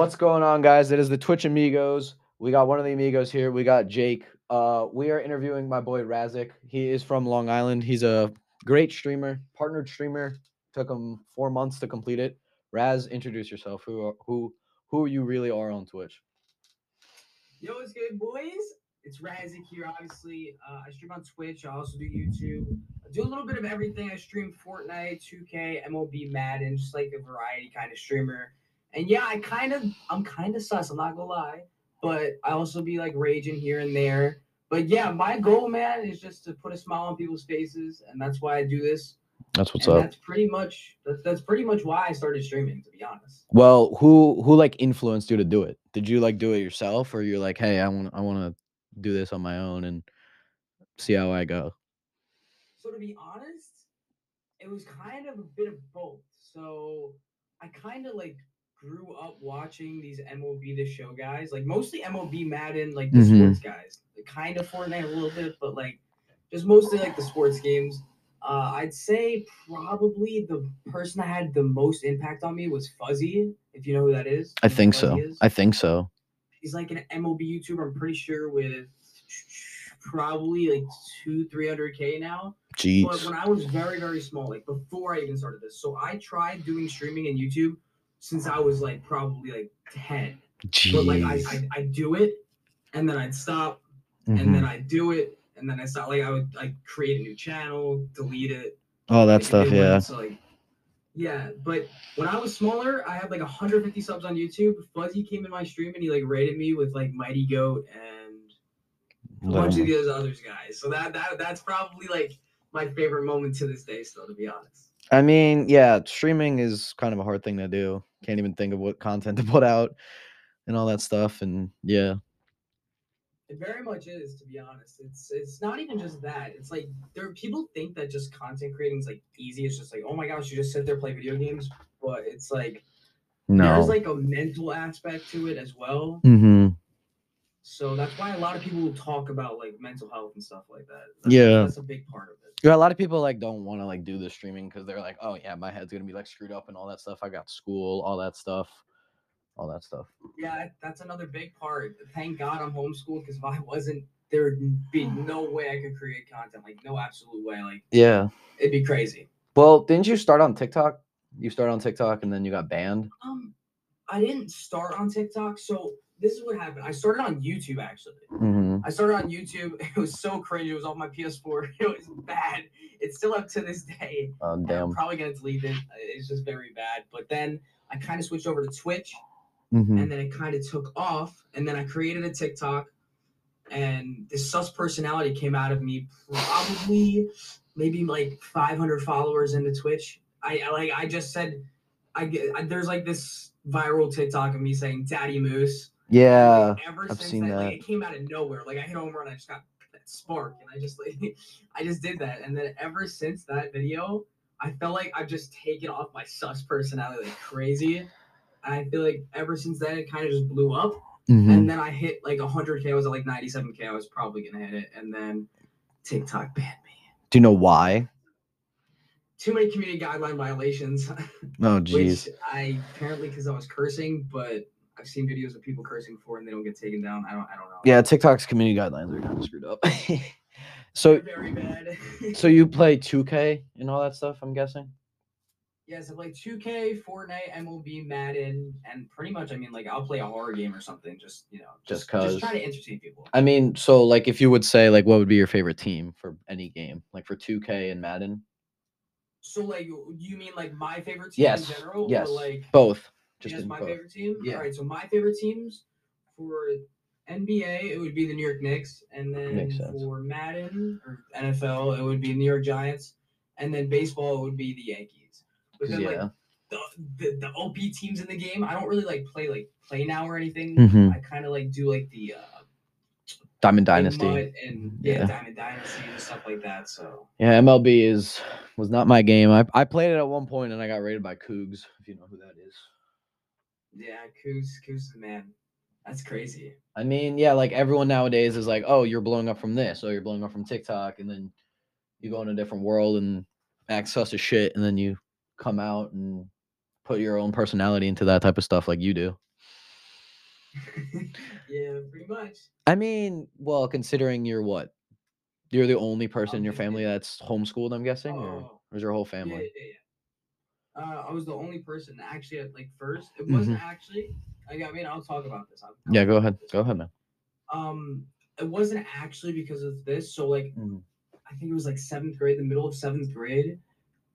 What's going on, guys? It is the Twitch Amigos. We got one of the Amigos here. We got Jake. Uh, we are interviewing my boy Razzik. He is from Long Island. He's a great streamer, partnered streamer. Took him four months to complete it. Raz, introduce yourself. Who are, who who you really are on Twitch? Yo, what's good, boys? It's Razzik here. Obviously, uh, I stream on Twitch. I also do YouTube. I do a little bit of everything. I stream Fortnite, 2K, MLB, Madden, just like a variety kind of streamer. And yeah, I kind of, I'm kind of sus. I'm not gonna lie, but I also be like raging here and there. But yeah, my goal, man, is just to put a smile on people's faces, and that's why I do this. That's what's and up. That's pretty much that's, that's pretty much why I started streaming, to be honest. Well, who who like influenced you to do it? Did you like do it yourself, or you're like, hey, I want I want to do this on my own and see how I go? So to be honest, it was kind of a bit of both. So I kind of like grew up watching these MLB the show guys, like mostly MLB Madden, like the Mhm. sports guys. Kind of Fortnite a little bit, but like just mostly like the sports games. Uh, I'd say probably the person that had the most impact on me was Fuzzy, if you know who that is. I think so. is? I think so. he's like an MLB YouTuber. I'm pretty sure with probably like two, three hundred k now. Jeez. But when I was very, very small, like before I even started this, so I tried doing streaming and YouTube since I was like probably like ten. But like I, Jeez. I, I do it, and then I'd stop, and mm-hmm. then I'd do it, and then I stop. Like I would like create a new channel, delete it, All that stuff, one, yeah. So like, yeah. But when I was smaller, I had like 150 subs on YouTube. Fuzzy came in my stream and he like rated me with like Mighty Goat and a bunch of those other guys. So that that that's probably like my favorite moment to this day, still to be honest. I mean, yeah, streaming is kind of a hard thing to do. Can't even think of what content to put out and all that stuff. And yeah, It very much is, to be honest. It's it's not even just that. It's like there people think that just content creating is like easy. It's just like, oh my gosh, you just sit there play video games. But it's like no. there's like a mental aspect to it as well. mm-hmm. So that's why a lot of people talk about like mental health and stuff like that. That's, Yeah. that's a big part of it. Yeah, a lot of people like don't want to like do the streaming because they're like, oh yeah, my head's gonna be like screwed up and all that stuff. I got school, all that stuff, all that stuff. Yeah, that's another big part. Thank God I'm homeschooled because if I wasn't, there would be no way I could create content. Like no absolute way. Like Yeah. it'd be crazy. Well, didn't you start on TikTok? You started on TikTok and then you got banned. Um, I didn't start on TikTok, so this is what happened. I started on YouTube actually. Mm-hmm. I started on YouTube. It was so cringe. It was on my PS4. It was bad. It's still up to this day. Oh and I'm damn. probably gonna delete it. It's just very bad. But then I kind of switched over to Twitch. Mm-hmm. and then it kind of took off and then i created a tiktok and this sus personality came out of me probably maybe like 500 followers into twitch i, I like i just said i get I, there's like this viral tiktok of me saying daddy moose Yeah. like, ever I've since seen that, like it came out of nowhere like i hit home run i just got that spark and i just like i just did that and then ever since that video i felt like i've just taken off my sus personality like crazy I feel like ever since then it kind of just blew up, Mhm. and then I hit like 100k. I was at like 97k. I was probably gonna hit it, and then TikTok banned me. Do you know why? Too many community guideline violations, Oh jeez. I apparently because I was cursing, but I've seen videos of people cursing before and they don't get taken down. I don't. I don't know. Yeah, TikTok's community guidelines are kind of screwed up. so very bad. so you play 2K and all that stuff, I'm guessing? yes, I play 2K, Fortnite, MLB, Madden, and pretty much I mean like I'll play a horror game or something. Just you know, Just just 'cause. just try to entertain people. I mean, so like if you would say like what would be your favorite team for any game? Like for 2K and Madden? So like you mean like my favorite team Yes, in general, yes. or like Both. Just my both. favorite team. Yeah. All right. So my favorite teams for NBA, it would be the New York Knicks, and then Makes sense. for Madden or NFL, it would be New York Giants, and then baseball it would be the Yankees. But 'Cause, then yeah. like the, the the OP teams in the game, I don't really like play like play now or anything. Mhm. I kind of like do like the uh, Diamond like Dynasty. And yeah, Yeah. Diamond Dynasty and stuff like that. So Yeah, MLB is was not my game. I, I played it at one point and I got rated by Cougs, if you know who that is. Yeah, Kuz Kuz is the man. That's crazy. I mean, yeah, like everyone nowadays is like, oh, you're blowing up from this, or you're blowing up from TikTok, and then you go in a different world and act sus as shit, and then you come out and put your own personality into that type of stuff like you do. yeah, pretty much. I mean, well, considering you're what? You're the only person in your family that's homeschooled, I'm guessing, or, Oh, or is your whole yeah, yeah, family? yeah. Uh, I was the only person actually at like first. It Mhm. wasn't actually. Like, I mean, I'll talk about this. I'll, Yeah, go ahead. Go ahead, man. Um, it wasn't actually because of this. So like, Mhm. I think it was like seventh grade, the middle of seventh grade.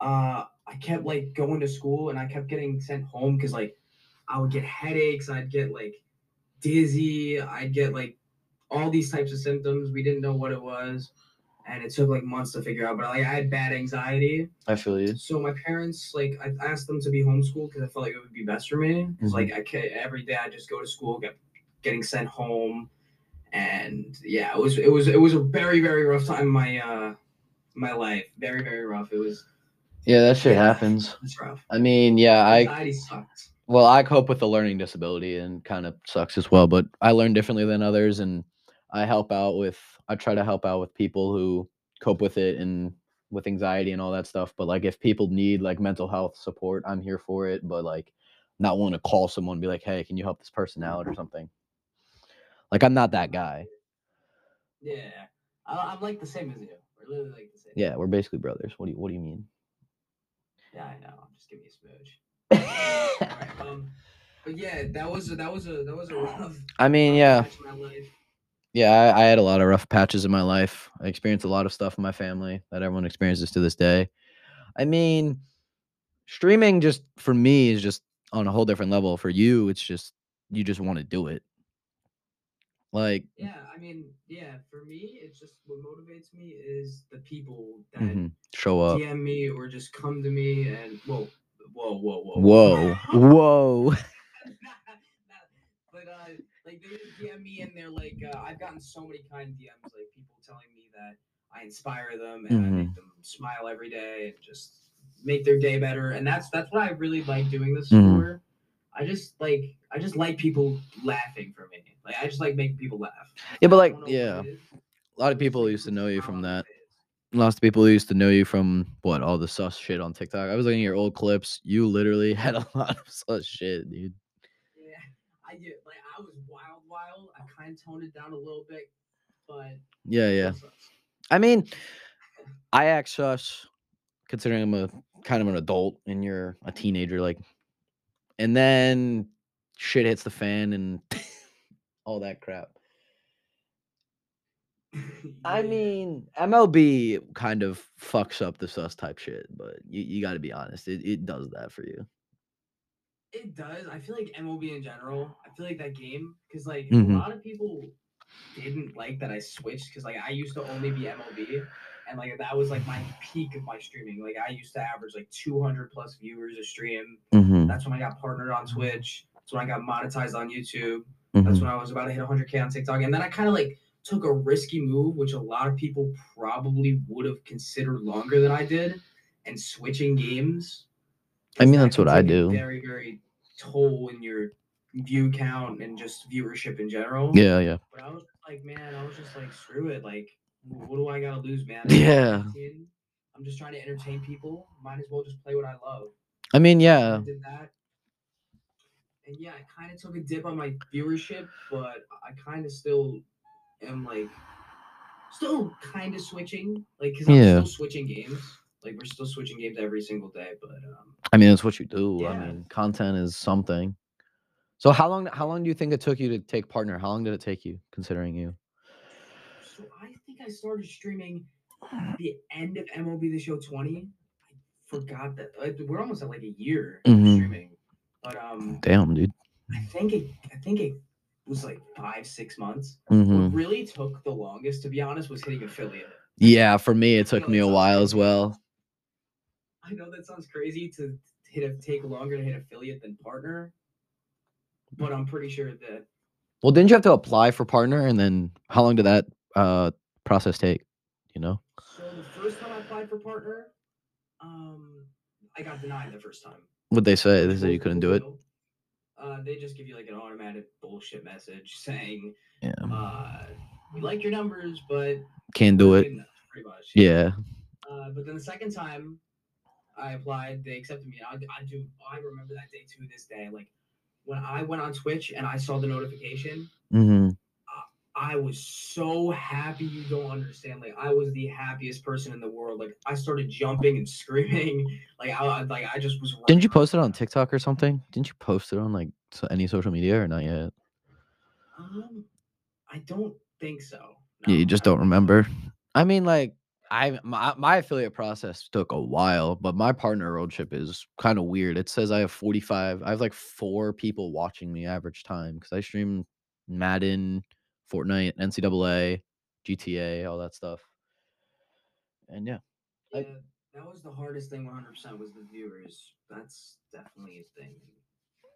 Uh, I kept like going to school and I kept getting sent home because like I would get headaches, I'd get like dizzy, I'd get like all these types of symptoms. We didn't know what it was, and it took like months to figure out. But like I had bad anxiety, I feel you. so my parents like I asked them to be homeschooled because I felt like it would be best for me. Because Mhm. like I ca every day I just go to school, get getting sent home, and yeah, it was it was it was a very very rough time in my uh my life. Very very rough. It was Yeah, that shit Yeah. happens. it's rough. I mean, yeah, I Anxiety sucks. well, I cope with a learning disability and kind of sucks as well, but I learn differently than others and I help out with I try to help out with people who cope with it and with anxiety and all that stuff. But like if people need like mental health support, I'm here for it. But like not want to call someone and be like, hey, can you help this person out or something? Like I'm not that guy. Yeah, I, I'm like the same as you. We're literally like the same. Yeah, we're basically brothers. What do you what do you mean? Yeah, I know. I'm just giving you a smooch. Um, but yeah, that was a, that was a that was a rough. I mean, yeah. patch in my life. Yeah, I, I had a lot of rough patches in my life. I experienced a lot of stuff in my family that everyone experiences to this day. I mean, streaming just for me is just on a whole different level. For you, it's just you just want to do it. Like, Yeah, I mean, yeah, for me, it's just what motivates me is the people that mhm, show up. DM me or just come to me and whoa, whoa, whoa, whoa, Whoa, whoa. but uh, like they DM me and they're like, uh, I've gotten so many kind DMs, like people telling me that I inspire them and I Mhm. make them smile every day and just make their day better. And that's that's what I really like doing this Mhm. for. I just like I just like people laughing for me. Like I just like making people laugh. Yeah, but like, don't know what yeah, a lot of people used to know you from that. Lots of people used to know you from what all the sus shit on TikTok. I was looking at your old clips. You literally had a lot of sus shit, dude. Yeah, I do. like I was wild, wild. I kind of toned it down a little bit, but Yeah, yeah. I mean, I act sus considering I'm a kind of an adult and you're a teenager, like, and then shit hits the fan and all that crap. I mean, MLB kind of fucks up the sus type shit, but you, you got to be honest, it, it does that for you. It does. I feel like MLB in general. I feel like that game because like Mhm. a lot of people didn't like that I switched because like I used to only be MLB and like that was like my peak of my streaming. Like I used to average like 200 plus viewers a stream. Mm-hmm. That's when I got partnered on Twitch. That's when I got monetized on YouTube. Mm-hmm. That's when I was about to hit 100k on TikTok, and then I kind of like took a risky move, which a lot of people probably would have considered longer than I did, and switching games. I mean, that that's what I do. Very, very toll in your view count and just viewership in general. Yeah, yeah. But I was like, man, I was just like, screw it. Like, what do I gotta lose, man? Yeah. I'm 18, I'm just trying to entertain people. Might as well just play what I love. I mean, I yeah. did that. And yeah, I kind of took a dip on my viewership, but I kind of still am like, still kind of switching. Like, because I'm Yeah. still switching games. Like, we're still switching games every single day. But um, I mean, that's what you do. I mean, content is something. So how long how long do you think it took you to take partner? How long did it take you considering you? so I think I started streaming the end of MLB The Show 20. I forgot that. like, We're almost at like a year Mhm. streaming. But um, Damn, dude. I think it, I think it was like five, six months. hmm What really took the longest, to be honest, was hitting affiliate. Yeah, for me, it took me a while as well. I know that sounds crazy to hit a, take longer to hit affiliate than partner, but I'm pretty sure that Well, didn't you have to apply for partner, and then how long did that uh process take? You know? so the first time I applied for partner, um, I got denied the first time. What they say? They said you couldn't do it. Uh, they just give you like an automatic bullshit message saying, Yeah, uh, "We like your numbers, but can't do it. good enough," Pretty much. Yeah. Uh, but then the second time I applied, they accepted me. I, I do. I remember that day to this day. Like when I went on Twitch and I saw the notification, Mm-hmm. I was so happy you don't understand. Like I was the happiest person in the world. Like I started jumping and screaming. Like I I- like I just was. Didn't you post it on. TikTok or something? Didn't you post it on like so, any social media or not yet? Um, I don't think so. Yeah, you just don't remember. I mean, like I my my affiliate process took a while, but my partner roadship is kind of weird. It says I have 45. I have like four people watching me average time because I stream Madden, Fortnite, NCAA, GTA, all that stuff. And yeah, I- Yeah, that was the hardest thing. One hundred percent was the viewers. That's definitely a thing.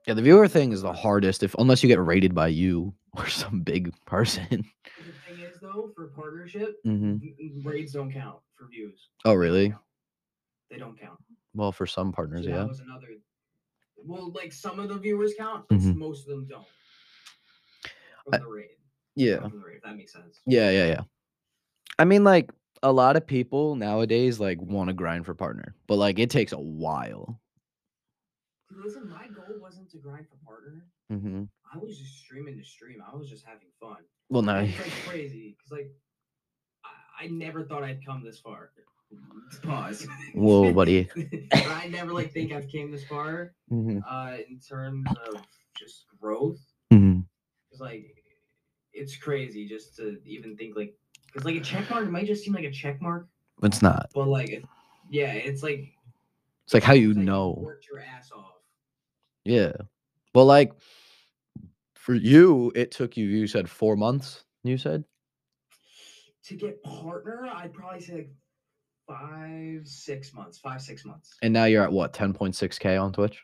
Yeah, the viewer thing is the hardest if unless you get rated by you or some big person. The thing is, though, for partnership, hmm n- raids don't count for views. Oh, really? They don't count. Well, for some So partners, that yeah. was another. Well, like some of the viewers count, but Mhm. most of them don't. From I- the raid. Yeah. From the raid, if that makes sense. Yeah, yeah, yeah. I mean, like a lot of people nowadays like want to grind for partner, but like it takes a while. Listen, my goal wasn't to grind for partner. hmm I was just streaming to stream. I was just having fun. Well, no, It's like crazy because like I, I never thought I'd come this far. Pause. Whoa, buddy. I never like think I've came this far hmm uh, in terms of just growth. Mm-hmm. It's like it's crazy just to even think like because like a check mark might just seem like a check mark, it's not. but like yeah, it's like It's like how you it's like know. worked your ass off. Yeah. Well, like for you, it took you. You said four months. You said. To get partner, I'd probably say like five, six months, five, six months, And now you're at what, 10.6K on Twitch?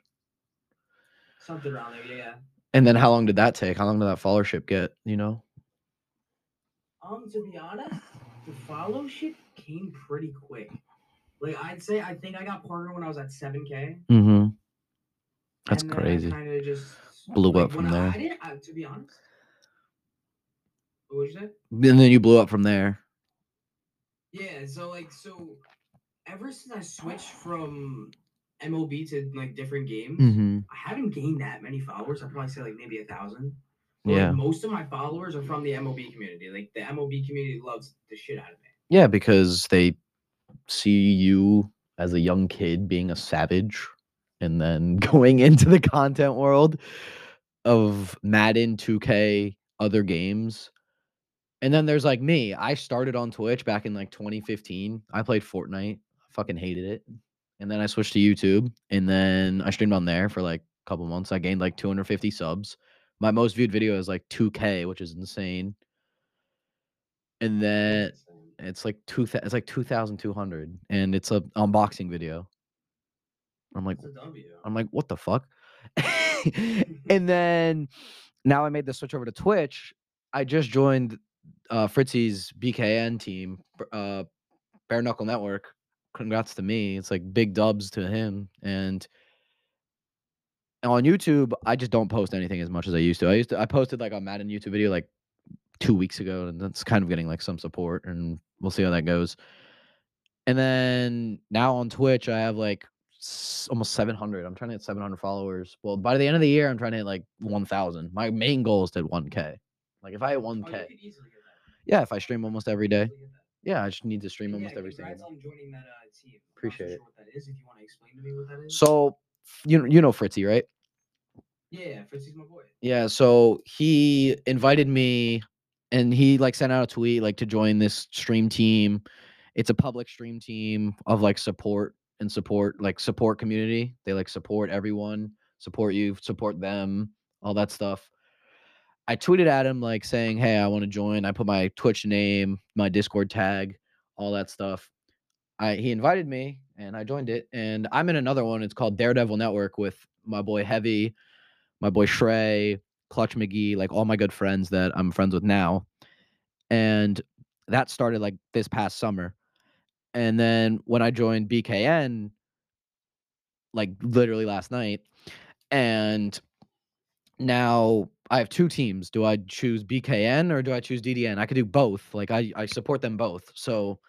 something around there. Yeah. And then how long did that take? How long did that followership get? You know? Um, to be honest, the follow shit came pretty quick. Like I'd say, I think I got partner when I was at seven k. Mm-hmm. That's crazy. Kind of just Blew like, up from when I- there. I didn't. I, to be honest, what would you say? And then you blew up from there. Yeah. So like, so ever since I switched from MLB to like different games, Mm-hmm. I haven't gained that many followers. I'd probably say like maybe a thousand. Yeah. most of my followers are from the MLB community. Like the MLB community loves the shit out of me. Yeah, because they see you as a young kid being a savage and then going into the content world of Madden, 2K, other games. And then there's like me. I started on Twitch back in like 2015. I played Fortnite. Fucking hated it. And then I switched to YouTube and then I streamed on there for like a couple months. I gained like 250 subs. My most viewed video is like 2K, which is insane. And then it's like two. It's like two thousand two hundred, and it's a unboxing video. I'm like, It's a W. I'm like, what the fuck? and then now I made the switch over to Twitch. I just joined uh, Fritzy's BKN team, uh, Bare Knuckle Network. Congrats to me. It's like big dubs to him. And on YouTube, I just don't post anything as much as I used to. I used to I posted like a Madden YouTube video like two weeks ago, and that's kind of getting like some support, and we'll see how that goes. And then now on Twitch, I have like almost 700. I'm trying to hit 700 followers. Well, by the end of the year, I'm trying to hit like 1,000. My main goal is to hit 1K. Like if I hit Oh, 1K, could easily get yeah, if I stream almost every day, Easily get that. yeah, I just need to stream And almost yeah, every single. joining that uh, team. I'm so Appreciate it. Sure what that is? If you want to explain to me what that is. So you know, you know Fritzy, right? yeah, Fritzy's my boy. Yeah, so he invited me and he like sent out a tweet like to join this stream team. It's a public stream team of like support and support like support community. They like support everyone, support you, support them, all that stuff. I tweeted at him like saying, "Hey, I want to join." I put my Twitch name, my Discord tag, all that stuff. I he invited me and I joined it and I'm in another one. It's called Daredevil Network with my boy Heavy, my boy Shrey, Clutch McGee, like all my good friends that I'm friends with now. And that started like this past summer. And then when I joined BKN, like literally last night, and now I have two teams. Do I choose BKN or do I choose DDN? I could do both. Like I, I support them both. So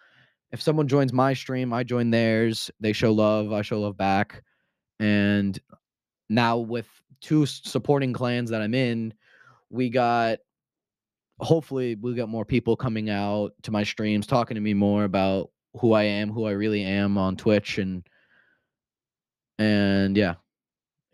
if someone joins my stream, I join theirs. They show love, I show love back. And now with two supporting clans that I'm in. We got hopefully we got more people coming out to my streams talking to me more about who I am, who I really am on Twitch and and yeah.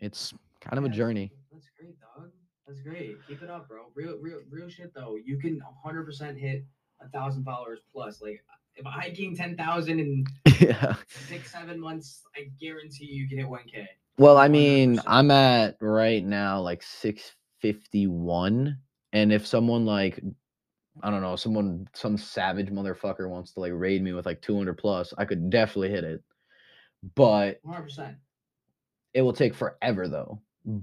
It's kind of a journey. That's great, dog. That's great. Keep it up, bro. Real, real, real shit though. You can 100 percent hit a thousand followers plus. Like if I gain 10,000 in yeah. six, seven months, I guarantee you can hit 1K. Well, I mean, 100%. I'm at right now like 651 and if someone like I don't know, someone some savage motherfucker wants to like raid me with like 200 plus, I could definitely hit it. But 100. percent it will take forever though.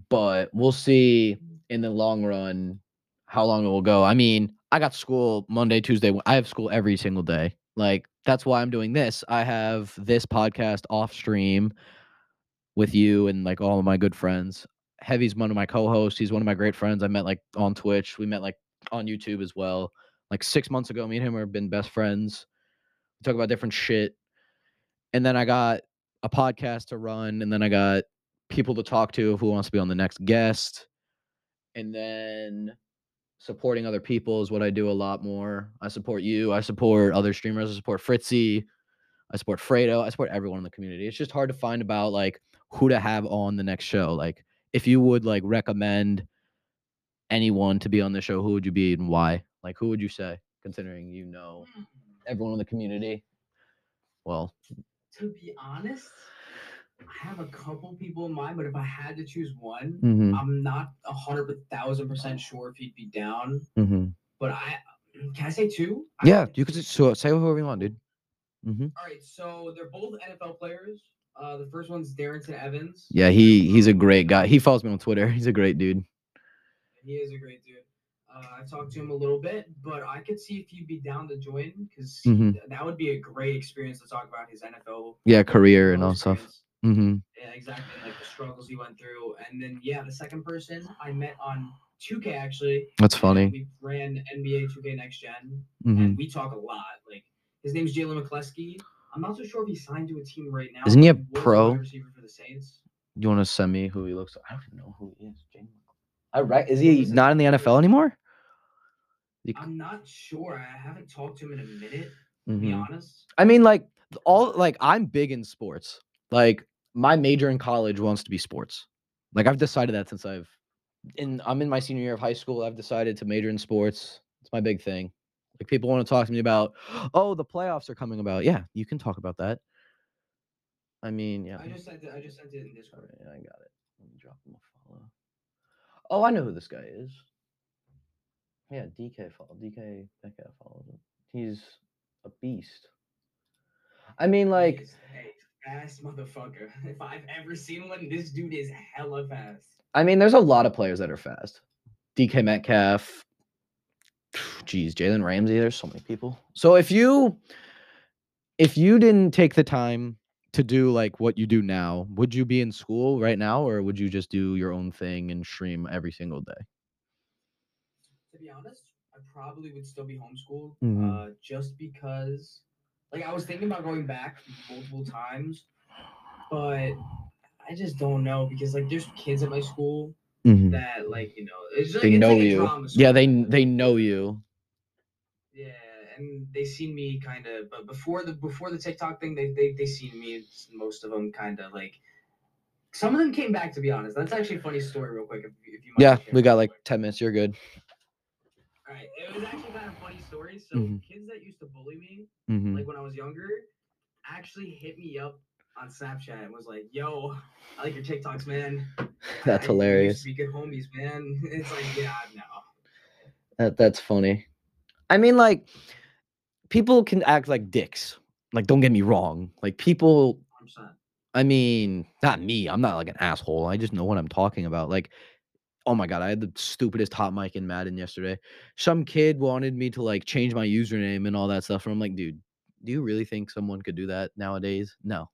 But we'll see in the long run how long it will go. I mean, I got school Monday, Tuesday. I have school every single day. Like that's why I'm doing this. I have this podcast off stream with you and like all of my good friends. Heavy's one of my co-hosts. He's one of my great friends. I met like on Twitch. We met like on YouTube as well. Like six months ago, me and him have been best friends. We talk about different shit. And then I got a podcast to run, and then I got people to talk to who wants to be on the next guest. And then supporting other people is what I do a lot more. I support you. I support other streamers. I support Fritzy. I support Fredo. I support everyone in the community. It's just hard to find about like who to have on the next show. Like if you would like recommend anyone to be on the show, who would you be and why? Like who would you say, considering you know everyone in the community? Well, To be honest, I have a couple people in mind, but if I had to choose one, mm-hmm, I'm not a hundred thousand percent sure if he'd be down. mm-hmm. But I can I say two? Yeah, you could so say whoever you want, dude. Mm-hmm. All right, so they're both NFL players. Uh, the first one's Darrynton Evans. Yeah, he he's a great guy. He follows me on Twitter. He's a great dude. He is a great dude. Uh, I talked to him a little bit, but I could see if he'd be down to join because Mhm. that would be a great experience to talk about his NFL Yeah, career and NFL all stuff. Mm-hmm. Yeah, exactly. Like the struggles he went through, and then yeah, the second person I met on 2K actually. That's funny. We ran NBA 2K Next Gen, Mm-hmm. and we talk a lot. Like his name's Jalen McCleskey. I'm not so sure if he's signed to a team right now. Isn't he a pro? receiver for the Saints? You want to send me who he looks like? I don't even know who he is. James. I right? Is he not in the NFL anymore? I'm not sure. I haven't talked to him in a minute. To be mm-hmm. honest. I mean, like all like I'm big in sports. Like my major in college wants to be sports. Like I've decided that since I've in I'm in my senior year of high school. I've decided to major in sports. It's my big thing. Like people want to talk to me about, oh, the playoffs are coming about. Yeah, you can talk about that. I mean, yeah. I just sent it. I just sent it in Discord. Alright, I got it. Let me drop him a follow. Oh, I know who this guy is. Yeah, DK follow. DK Metcalf follows him. He's a beast. I mean, like, fast motherfucker. If I've ever seen one, this dude is hella fast. I mean, there's a lot of players that are fast. DK Metcalf. Geez, Jalen Ramsey. There's so many people. So if you, if you didn't take the time to do like what you do now, would you be in school right now, or would you just do your own thing and stream every single day? To be honest, I probably would still be homeschooled. Mhm. Uh, just because, like, I was thinking about going back multiple times, but I just don't know because like there's kids at my school Mhm. that like you know it's like, they know like you. Yeah, they they know you. And they seen me kind of, but before the before the TikTok thing, they they they seen me. Most of them kind of like. Some of them came back. To be honest, that's actually a funny story, real quick. If, you- if you Yeah, we got like ten minutes. You're good. All right, it was actually kind of funny story. So Mhm. kids that used to bully me, hmm like when I was younger, actually hit me up on Snapchat and was like, "Yo, I like your TikToks, man. That's I- we hilarious. be good homies, man." It's like, yeah, no. That that's funny. I mean, like people can act like dicks. Like, don't get me wrong. Like people. 100%. I mean, not me. I'm not like an asshole. I just know what I'm talking about. Like, oh my god, I had the stupidest hot mic in Madden yesterday. Some kid wanted me to like change my username and all that stuff, and I'm like, dude, do you really think someone could do that nowadays? No.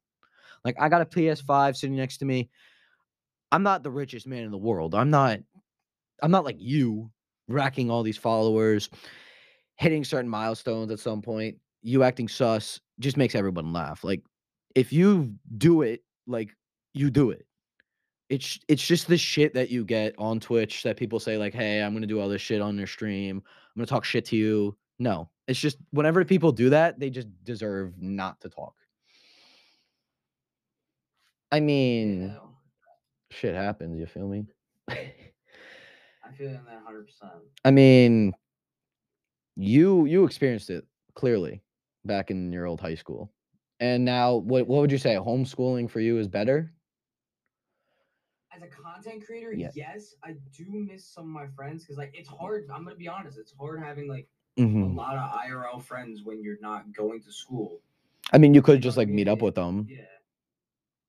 Like, I got a PS5 sitting next to me. I'm not the richest man in the world. I'm not. I'm not like you, racking all these followers, hitting certain milestones at some point. You acting sus just makes everyone laugh. Like, if you do it, like you do it. it's it's just the shit that you get on Twitch that people say like, "Hey, I'm gonna do all this shit on your stream. I'm gonna talk shit to you." No, it's just whenever people do that, they just deserve not to talk. I mean, Yeah, shit happens. You feel me? I feel that hundred percent. I mean, you you experienced it clearly back in your old high school, and now what what would you say? Homeschooling for you is better? As a content creator, Yeah. yes, I do miss some of my friends because like it's hard. I'm gonna be honest, it's hard having like a Mhm. lot of IRL friends when you're not going to school. I mean, you could just like meet up with them. Yeah.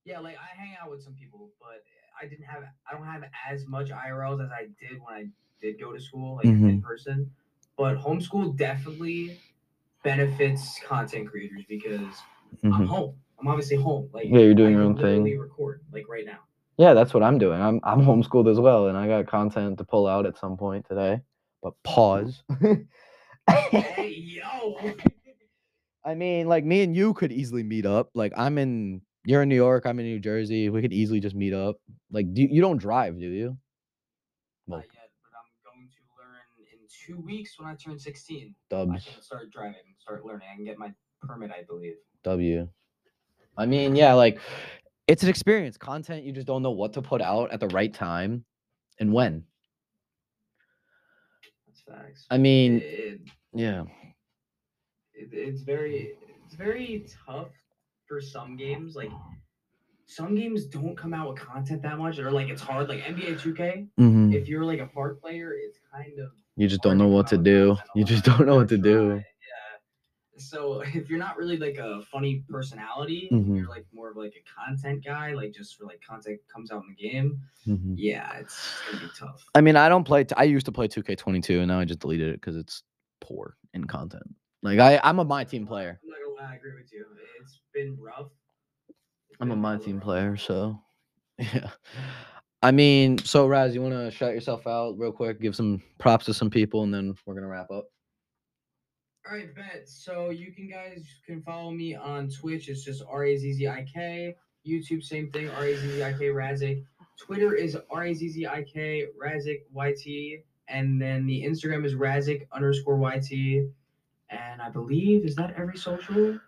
Yeah, like I hang out with some people, but I didn't have I don't have as much IRLs as I did when I did go to school, like Mhm. in person. But homeschool definitely benefits content creators because I'm Mhm. home. I'm obviously home. Like Yeah, you're doing your own thing. Record like right now. Yeah, that's what I'm doing. I'm I'm homeschooled as well, and I got content to pull out at some point today. But pause. hey yo. I mean, like me and you could easily meet up. Like I'm in, you're in New York, I'm in New Jersey. We could easily just meet up. Like, do you don't drive, do you? Well, Not yet, but I'm going to learn in two weeks when I turn 16. I can start driving, start learning. I can get my permit, I believe. W. I mean, yeah, like it's an experience. Content, you just don't know what to put out at the right time and when. That's facts. I mean, it, yeah. it, it's very it's very tough for some games. Like some games don't come out with content that much, or like it's hard. Like NBA 2K, hmm if you're like a park player, it's kind of You just don't know what to do. You just don't know what to do. Yeah. So if you're not really like a funny personality, Mhm. you're like more of like a content guy, like just for like content comes out in the game. Mhm. Yeah, it's gonna be tough. I mean, I don't play. T- I used to play 2K22, and now I just deleted it because it's poor in content. Like I, I'm a my team player. I'm not gonna lie, I agree with you. It's been rough. It's I'm a my team rough. player, so yeah. I mean, so Raz, you want to shout yourself out real quick? Give some props to some people, and then we're gonna wrap up. All right, bet. So you can guys can follow me on Twitch. It's just R A Z Z I K. YouTube, same thing. R A Z Z I K Razzik. Twitter is R A Z Z I K Razzik YT, and then the Instagram is Razzik underscore YT. And I believe is that every social?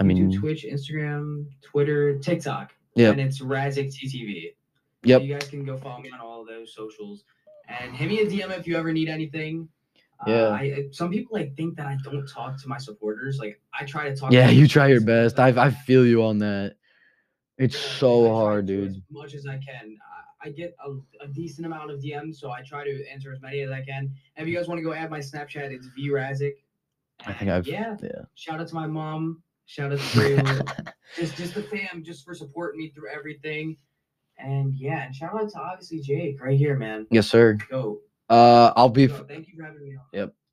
I mean, YouTube, Twitch, Instagram, Twitter, TikTok. Yeah. And it's Razzik TTV. Yep. you guys can go follow me on all those socials, and hit me a DM if you ever need anything. Yeah. Uh, I, some people like think that I don't talk to my supporters. Like I try to talk. yeah, you try your best. I I feel you on that. It's yeah, so hard, dude. As much as I can. I, I get a, a decent amount of DMs, so I try to answer as many as I can. And if you guys want to go add my Snapchat, it's vrazik. I think I've yeah. yeah. Shout out to my mom. Shout out to just just the fam, just for supporting me through everything. And yeah, and shout out to obviously Jake right here, man. yes, sir. Go. Uh, I'll be. Thank you for having me on. Yep.